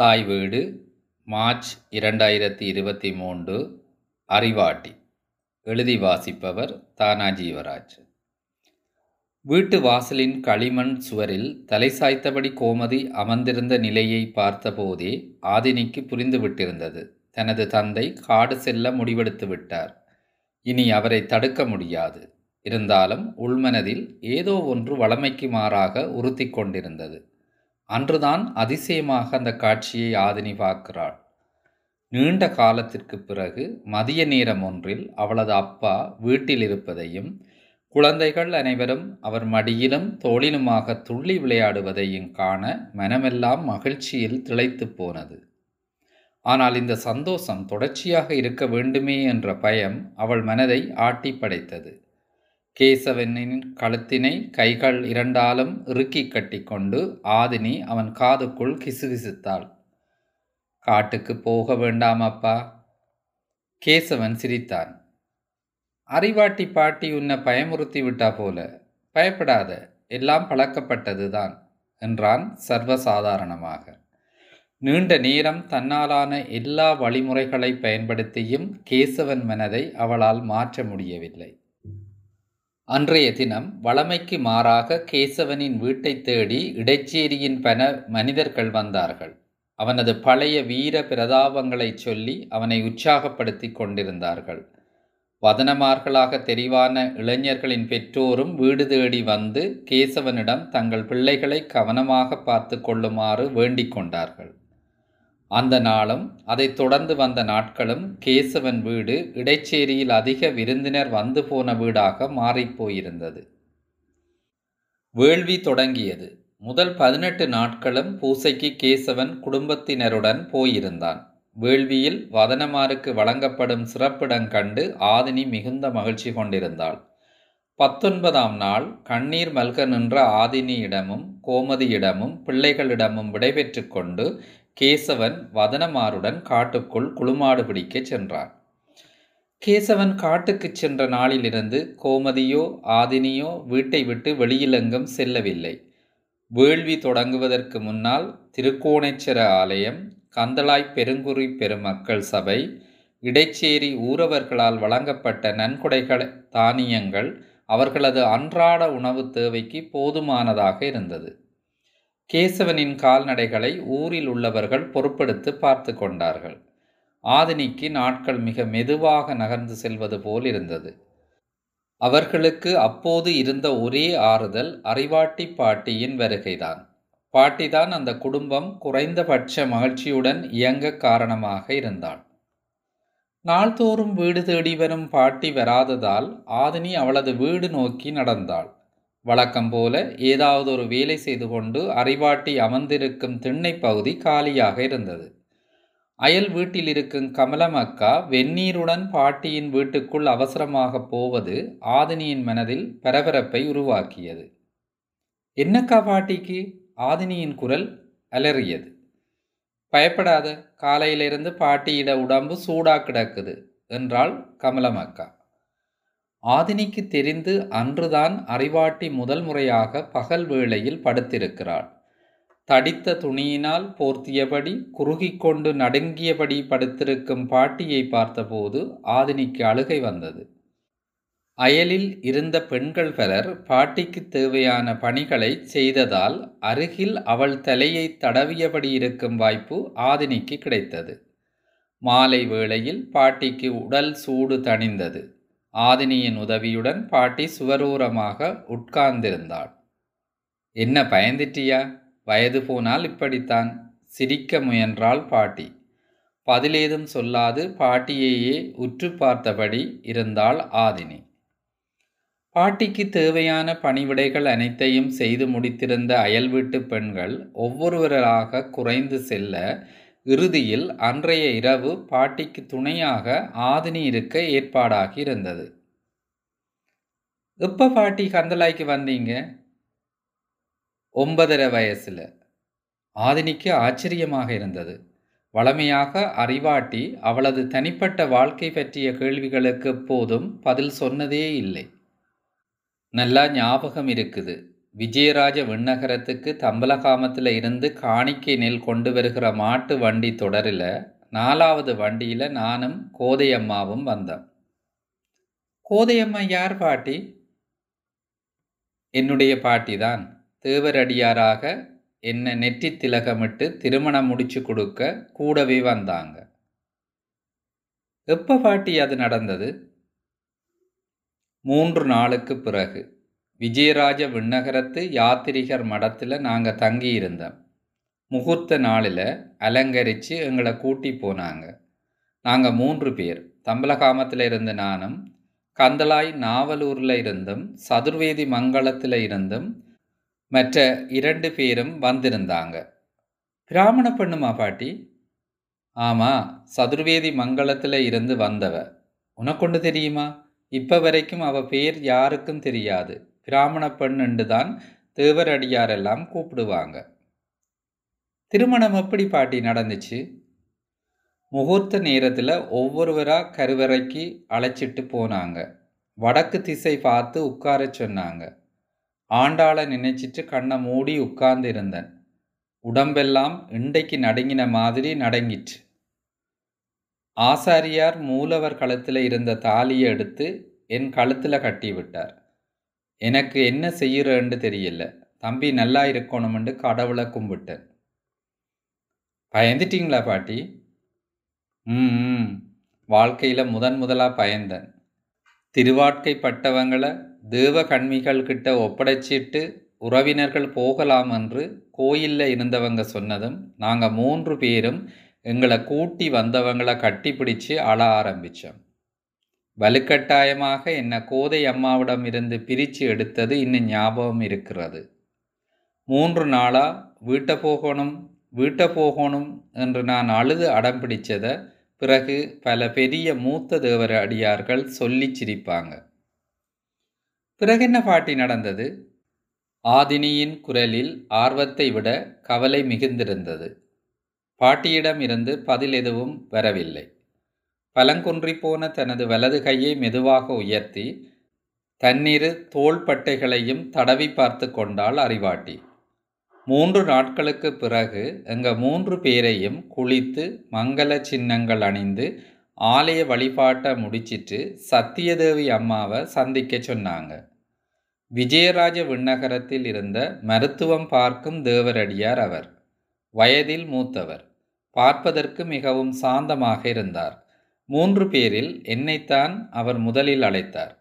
தாய் வீடு மார்ச் இரண்டாயிரத்தி இருபத்தி மூன்று அறிவாட்டி. எழுதி வாசிப்பவர் தானா ஜீவராஜ் வீட்டு வாசலின் களிமண் சுவரில் தலை சாய்த்தபடி கோமதி அமர்ந்திருந்த நிலையை பார்த்தபோதே ஆதினிக்கு புரிந்துவிட்டிருந்தது. தனது தந்தை காடு செல்ல முடிவெடுத்து விட்டார். இனி அவரை தடுக்க முடியாது. இருந்தாலும் உள்மனதில் ஏதோ ஒன்று வளமைக்கு மாறாக உறுத்தி கொண்டிருந்தது. அன்றுதான் அதிசயமாக அந்த காட்சியை ஆதினி பார்க்கிறாள். நீண்ட காலத்திற்கு பிறகு மதிய நேரம் ஒன்றில் அவளது அப்பா வீட்டில் இருப்பதையும் குழந்தைகள் அனைவரும் அவர் மடியிலும் தோளிலுமாக துள்ளி விளையாடுவதையும் காண மனமெல்லாம் மகிழ்ச்சியில் திளைத்து போனது. ஆனால் இந்த சந்தோஷம் தொடர்ச்சியாக இருக்க வேண்டுமே என்ற பயம் அவள் மனதை ஆட்டி படைத்தது. கேசவனின் கழுத்தினை கைகள் இரண்டாலும் இறுக்கி கட்டிக்கொண்டு ஆதினி அவன் காதுக்குள் கிசுகிசுத்தாள். காட்டுக்கு போக வேண்டாம் அப்பா கேசவன் சிரித்தான். அறிவாட்டி பாட்டி உன்னை பயமுறுத்தி விட்டா போல பயப்படாத எல்லாம் பழக்கப்பட்டதுதான் என்றான் சர்வசாதாரணமாக. நீண்ட நேரம் தன்னாலான எல்லா வழிமுறைகளை பயன்படுத்தியும் கேசவன் மனதை அவளால் மாற்ற முடியவில்லை. அன்றைய தினம் வளமைக்கு மாறாக கேசவனின் வீட்டை தேடி இடைச்சேரியின் பல மனிதர்கள் வந்தார்கள். அவனது பழைய வீர பிரதாபங்களைச் சொல்லி அவனை உற்சாகப்படுத்தி கொண்டிருந்தார்கள். வதனமார்களாக தெரிவான இளைஞர்களின் பெற்றோரும் வீடு தேடி வந்து கேசவனிடம் தங்கள் பிள்ளைகளை கவனமாக பார்த்து கொள்ளுமாறு வேண்டிக் கொண்டார்கள். அந்த நாளும் அதைத் தொடர்ந்து வந்த நாட்களும் கேசவன் வீடு இடைச்சேரியில் அதிக விருந்தினர் வந்து போன வீடாக மாறிப்போயிருந்தது வேள்வி தொடங்கியது. முதல் பதினெட்டு நாட்களும் பூசைக்கு கேசவன் குடும்பத்தினருடன் போயிருந்தான். வேள்வியில் வதனமாருக்கு வழங்கப்படும் சிறப்பிடம் கண்டு ஆதினி மிகுந்த மகிழ்ச்சி கொண்டிருந்தாள். பத்தொன்பதாம் நாள் கண்ணீர் மல்க நின்ற ஆதினியிடமும் கோமதியிடமும் பிள்ளைகளிடமும் விடைபெற்று கொண்டு கேசவன் வதனமாருடன் காட்டுக்குள் குளுமாடு பிடிக்கச் சென்றான். கேசவன் காட்டுக்குச் சென்ற நாளிலிருந்து கோமதியோ ஆதினியோ வீட்டை விட்டு வெளியிலெங்கும் செல்லவில்லை. வேள்வி தொடங்குவதற்கு முன்னால் திருக்கோணேச்சர ஆலயம் கந்தளாய் பெருங்குறி பெருமக்கள் சபை இடைச்சேரி ஊரவர்களால் வழங்கப்பட்ட நன்கொடைகள் தானியங்கள் அவர்களது அன்றாட உணவு தேவைக்கு போதுமானதாக இருந்தது. கேசவனின் கால்நடைகளை ஊரில் உள்ளவர்கள் பொறுப்படுத்து பார்த்து கொண்டார்கள். ஆதினிக்கு நாட்கள் மிக மெதுவாக நகர்ந்து செல்வது போல் இருந்தது. அவர்களுக்கு அப்போது இருந்த ஒரே ஆறுதல் அறிவாட்டி பாட்டியின் வருகைதான். பாட்டிதான் அந்த குடும்பம் குறைந்தபட்ச மகிழ்ச்சியுடன் இயங்க காரணமாக இருந்தாள். நாள்தோறும் வீடு தேடி வரும் பாட்டி வராததால் ஆதினி அவளது வீடு நோக்கி நடந்தாள். வழக்கம் போல ஏதாவது ஒரு வேலை செய்து கொண்டு அறிவாட்டி அமர்ந்திருக்கும் திண்ணை பகுதி காலியாக இருந்தது. அயல் வீட்டில் இருக்கும் கமலம் அக்கா வெந்நீருடன் பாட்டியின் வீட்டுக்குள் அவசரமாக போவது ஆதினியின் மனதில் பரபரப்பை உருவாக்கியது. என்னக்கா பாட்டிக்கு? ஆதினியின் குரல் அலறியது. பயப்படாத காலையிலிருந்து பாட்டியிட உடம்பு சூடா கிடக்குது என்றாள் கமலம் அக்கா. ஆதினிக்கு தெரிந்து அன்றுதான் அறிவாட்டி முதல் முறையாக பகல் வேளையில் படுத்திருக்கிறாள். தடித்த துணியினால் போர்த்தியபடி குறுகிக் கொண்டு நடுங்கியபடி படுத்திருக்கும் பாட்டியை பார்த்தபோது ஆதினிக்கு அழுகை வந்தது. அயலில் இருந்த பெண்கள் பலர் பாட்டிக்கு தேவையான பணிகளை செய்ததால் அருகில் அவள் தலையை தடவியபடி இருக்கும் வாய்ப்பு ஆதினிக்கு கிடைத்தது. மாலை வேளையில் பாட்டிக்கு உடல் சூடு தணிந்தது. ஆதினியின் உதவியுடன் பாட்டி சுவரூரமாக உட்கார்ந்திருந்தாள். என்ன பயந்துட்டியா? வயது போனால் இப்படித்தான். சிரிக்க முயன்றாள் பாட்டி. பதிலேதும் சொல்லாது பாட்டியையே உற்று பார்த்தபடி இருந்தாள் ஆதினி. பாட்டிக்கு தேவையான பணிவிடைகள் அனைத்தையும் செய்து முடித்திருந்த அயல் வீட்டு பெண்கள் ஒவ்வொருவராக குறைந்து செல்ல இறுதியில் அன்றைய இரவு பாட்டிக்கு துணையாக ஆதினி இருக்க ஏற்பாடாகி இருந்தது. எப்ப பாட்டி கந்தலாய்க்கு வந்தீங்க? ஒன்பதரை வயசுல. ஆதினிக்கு ஆச்சரியமாக இருந்தது. வளமையாக அறிவாட்டி அவளது தனிப்பட்ட வாழ்க்கை பற்றிய கேள்விகளுக்கு எப்போதும் பதில் சொன்னதே இல்லை. நல்லா ஞாபகம் இருக்குது. விஜயராஜ விண்ணகரத்துக்கு தம்பலகாமத்தில் இருந்து காணிக்கை நெல் கொண்டு வருகிற மாட்டு வண்டி தொடரில் நாலாவது வண்டியில் நானும் கோதையம்மாவும் வந்தோம். கோதையம்மா யார் பாட்டி? என்னுடைய பாட்டி தான் தேவரடியாராக என்னை நெற்றி திலகமிட்டு திருமணம் முடிச்சு கொடுக்க கூடவே வந்தாங்க. எப்போ பாட்டி அது நடந்தது? மூன்று நாளுக்கு பிறகு. விஜயராஜ விண்ணகரத்து யாத்திரிகர் மடத்தில் நாங்கள் தங்கி இருந்தோம் முகூர்த்த நாளில் அலங்கரித்து எங்களை கூட்டி போனாங்க. நாங்கள் மூன்று பேர் தம்பலகாமத்தில் இருந்து நானும் கந்தலாய் நாவலூரில் இருந்தும் சதுர்வேதி மங்களத்தில் இருந்தும் மற்ற இரண்டு பேரும் வந்திருந்தாங்க. பிராமண பெண்ணுமா பாட்டி? ஆமாம் சதுர்வேதி மங்களத்தில் இருந்து வந்தவ. உனக்கொண்டு தெரியுமா? இப்போ வரைக்கும் அவள் பேர் யாருக்கும் தெரியாது. பிராமண பெண்ணுண்டு தான் தேவரடியாரெல்லாம் கூப்பிடுவாங்க. திருமணம் எப்படி பாட்டி நடந்துச்சு? முகூர்த்த நேரத்தில் ஒவ்வொருவராக கருவறைக்கு அழைச்சிட்டு போனாங்க. வடக்கு திசை பார்த்து உட்கார சொன்னாங்க. ஆண்டாளை நினைச்சிட்டு கண்ணை மூடி உட்கார்ந்து இருந்தேன் உடம்பெல்லாம் இண்டைக்கு நடுங்கின மாதிரி நடங்கிற்று. ஆசாரியார் மூலவர் கழுத்தில் இருந்த தாலியை எடுத்து என் கழுத்தில் கட்டி விட்டார் எனக்கு என்ன செய்யறேன்னு தெரியல. தம்பி நல்லா இருக்கணும்னு கடவுளை கும்பிட்டேன். பயந்துட்டீங்களா பாட்டி? ம் ம். வாழ்க்கையில் முதன் முதலாக பயந்தேன். திருவாட்கைப்பட்டவங்களை தேவ கண்மிகள் கிட்ட ஒப்படைச்சிட்டு உறவினர்கள் போகலாம் என்று கோயிலில் இருந்தவங்க சொன்னதும் நாங்கள் மூன்று பேரும் எங்களை கூட்டி வந்தவங்களை கட்டிப்பிடிச்சு அழ ஆரம்பித்தோம் வலுக்கட்டாயமாக என்னை கோதை அம்மாவிடம் இருந்து பிரித்து எடுத்தது இன்னும் ஞாபகம் இருக்கிறது. மூன்று நாளாக வீட்டை போகணும் வீட்டை போகணும் என்று நான் அழுது அடம் பிடிச்சதை பிறகு பல பெரிய மூத்த தேவர அடியார்கள் சொல்லி சிரிப்பாங்க. பிறகு என்ன பாட்டி நடந்தது? ஆதினியின் குரலில் ஆர்வத்தை விட கவலை மிகுந்திருந்தது. பாட்டியிடம் இருந்து பதில் எதுவும் வரவில்லை. பலங்குன்றி போன தனது வலது கையை மெதுவாக உயர்த்தி தன்னிரு தோள்பட்டைகளையும் தடவி பார்த்து கொண்டாள் அறிவாட்டி. மூன்று நாட்களுக்கு பிறகு எங்க மூன்று பேரையும் குளித்து மங்கள சின்னங்கள் அணிந்து ஆலய வழிபாட்டை முடிச்சிட்டு சத்தியதேவி அம்மாவை சந்திக்க சொன்னாங்க. விஜயராஜ விண்ணகரத்தில் இருந்த மருத்துவம் பார்க்கும் தேவரடியார் அவர். வயதில் மூத்தவர். பார்ப்பதற்கு மிகவும் சாந்தமாக இருந்தார். மூன்று பேரில் என்னைத்தான் அவர் முதலில் அழைத்தார்.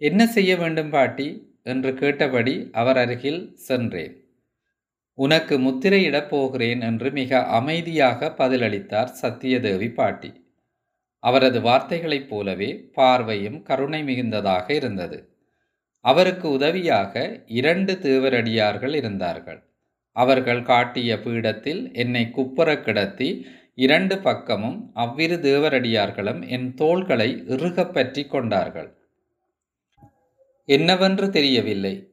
என்ன செய்ய வேண்டும் பாட்டி? என்று கேட்டபடி அவர் அருகில் சென்றேன். உனக்கு முத்திரையிடப் போகிறேன் என்று மிக அமைதியாக பதிலளித்தார் சத்தியதேவி பாட்டி. அவரது வார்த்தைகளைப் போலவே பார்வையும் கருணை மிகுந்ததாக இருந்தது. அவருக்கு உதவியாக இரண்டு தேவரடியார்கள் இருந்தார்கள். அவர்கள் காட்டிய பீடத்தில் என்னை குப்புற கிடத்தி இரண்டு பக்கமும் அவ்விரு தேவரடியார்களும் என் தோள்களை இறுகப் பற்றி கொண்டார்கள். என்னவென்று தெரியவில்லை.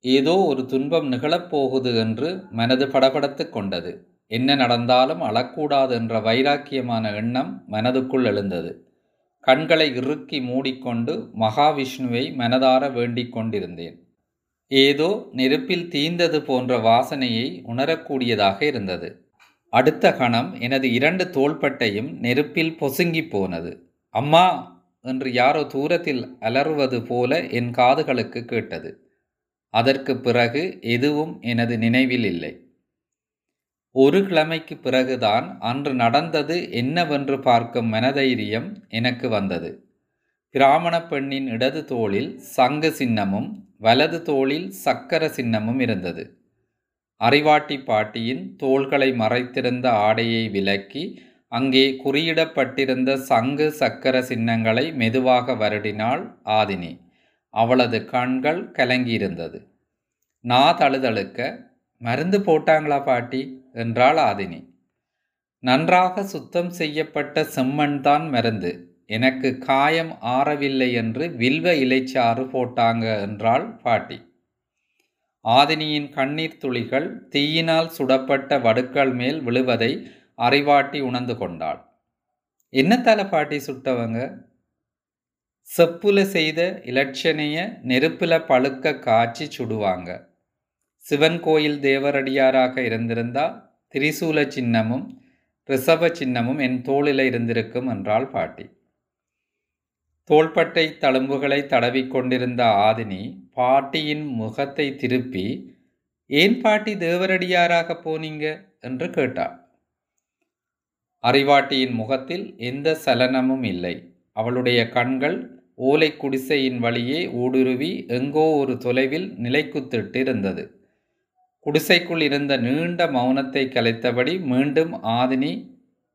ஏதோ ஒரு துன்பம் நிகழப்போகுது என்று மனது படபடத்து கொண்டது. என்ன நடந்தாலும் அழக்கூடாது என்ற வைராக்கியமான எண்ணம் மனதுக்குள் எழுந்தது. கண்களை இறுக்கி மூடிக்கொண்டு மகாவிஷ்ணுவை மனதார வேண்டிக் கொண்டிருந்தேன். ஏதோ நெருப்பில் தீந்தது போன்ற வாசனையை உணரக்கூடியதாக இருந்தது. அடுத்த கணம் எனது இரண்டு தோள்பட்டையும் நெருப்பில் பொசுங்கி போனது. அம்மா! என்று யாரோ தூரத்தில் அலறுவது போல என் காதுகளுக்கு கேட்டது. அதற்கு பிறகு எதுவும் எனது நினைவில் இல்லை. ஒரு கிழமைக்கு பிறகுதான் அன்று நடந்தது என்னவென்று பார்க்கும் மனதைரியம் எனக்கு வந்தது. பிராமண பெண்ணின் இடது தோளில் சங்கு சின்னமும் வலது தோளில் சக்கர சின்னமும் இருந்தது. அறிவாட்டி பாட்டியின் தோள்களை மறைத்திருந்த ஆடையை விலக்கி அங்கே குறியிடப்பட்டிருந்த சங்கு சக்கர சின்னங்களை மெதுவாக வருடினாள் ஆதினி. அவளது கண்கள் கலங்கியிருந்தது. நா தழுதழுக்க மருந்து போட்டாங்களா பாட்டி? என்றாள் ஆதினி. நன்றாக சுத்தம் செய்யப்பட்ட செம்மண் தான் மருந்து. எனக்கு காயம் ஆறவில்லை என்று வில்வ இலைச்சாறு போட்டாங்க என்றாள் பாட்டி. ஆதினியின் கண்ணீர் துளிகள் தீயினால் சுடப்பட்ட வடுக்கள் மேல் விழுவதை அறிவாட்டி உணர்ந்து கொண்டாள். என்னத்தால பாட்டி சுட்டவங்க? செப்புல செய்த இலட்சணைய நெருப்புல பழுக்க காய்ச்சி சுடுவாங்க. சிவன் கோயில் தேவரடியாராக இருந்திருந்தா திரிசூல சின்னமும் ரிஷப சின்னமும் என் தோளில இருந்திருக்கும் என்றாள் பாட்டி. தோள்பட்டை தழும்புகளை தடவிக் கொண்டிருந்த ஆதினி பாட்டியின் முகத்தை திருப்பி ஏன் பாட்டி தேவரடியாராக போனீங்க? என்று கேட்டாள். அறிவாட்டியின் முகத்தில் எந்த சலனமும் இல்லை. அவளுடைய கண்கள் ஓலை குடிசையின் வழியே ஊடுருவி எங்கோ ஒரு தொலைவில் நிலைக்குத்திட்டு இருந்தது குடிசைக்குள் இருந்த நீண்ட மௌனத்தை கலைத்தபடி மீண்டும் ஆதினி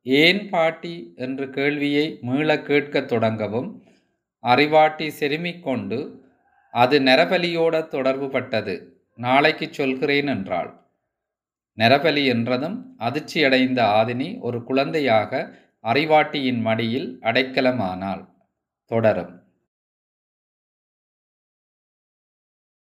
ஏன் பாட்டி? என்ற கேள்வியை மீள கேட்கத் தொடங்கவும் அறிவாட்டி செருமிக் கொண்டு அது நரபலியோட தொடர்பு பட்டது நாளைக்கு சொல்கிறேன் என்றாள். நரபலி என்றதும் அதிர்ச்சியடைந்த ஆதினி ஒரு குழந்தையாக அறிவாட்டியின் மடியில் அடைக்கலமானாள். தொடரும்.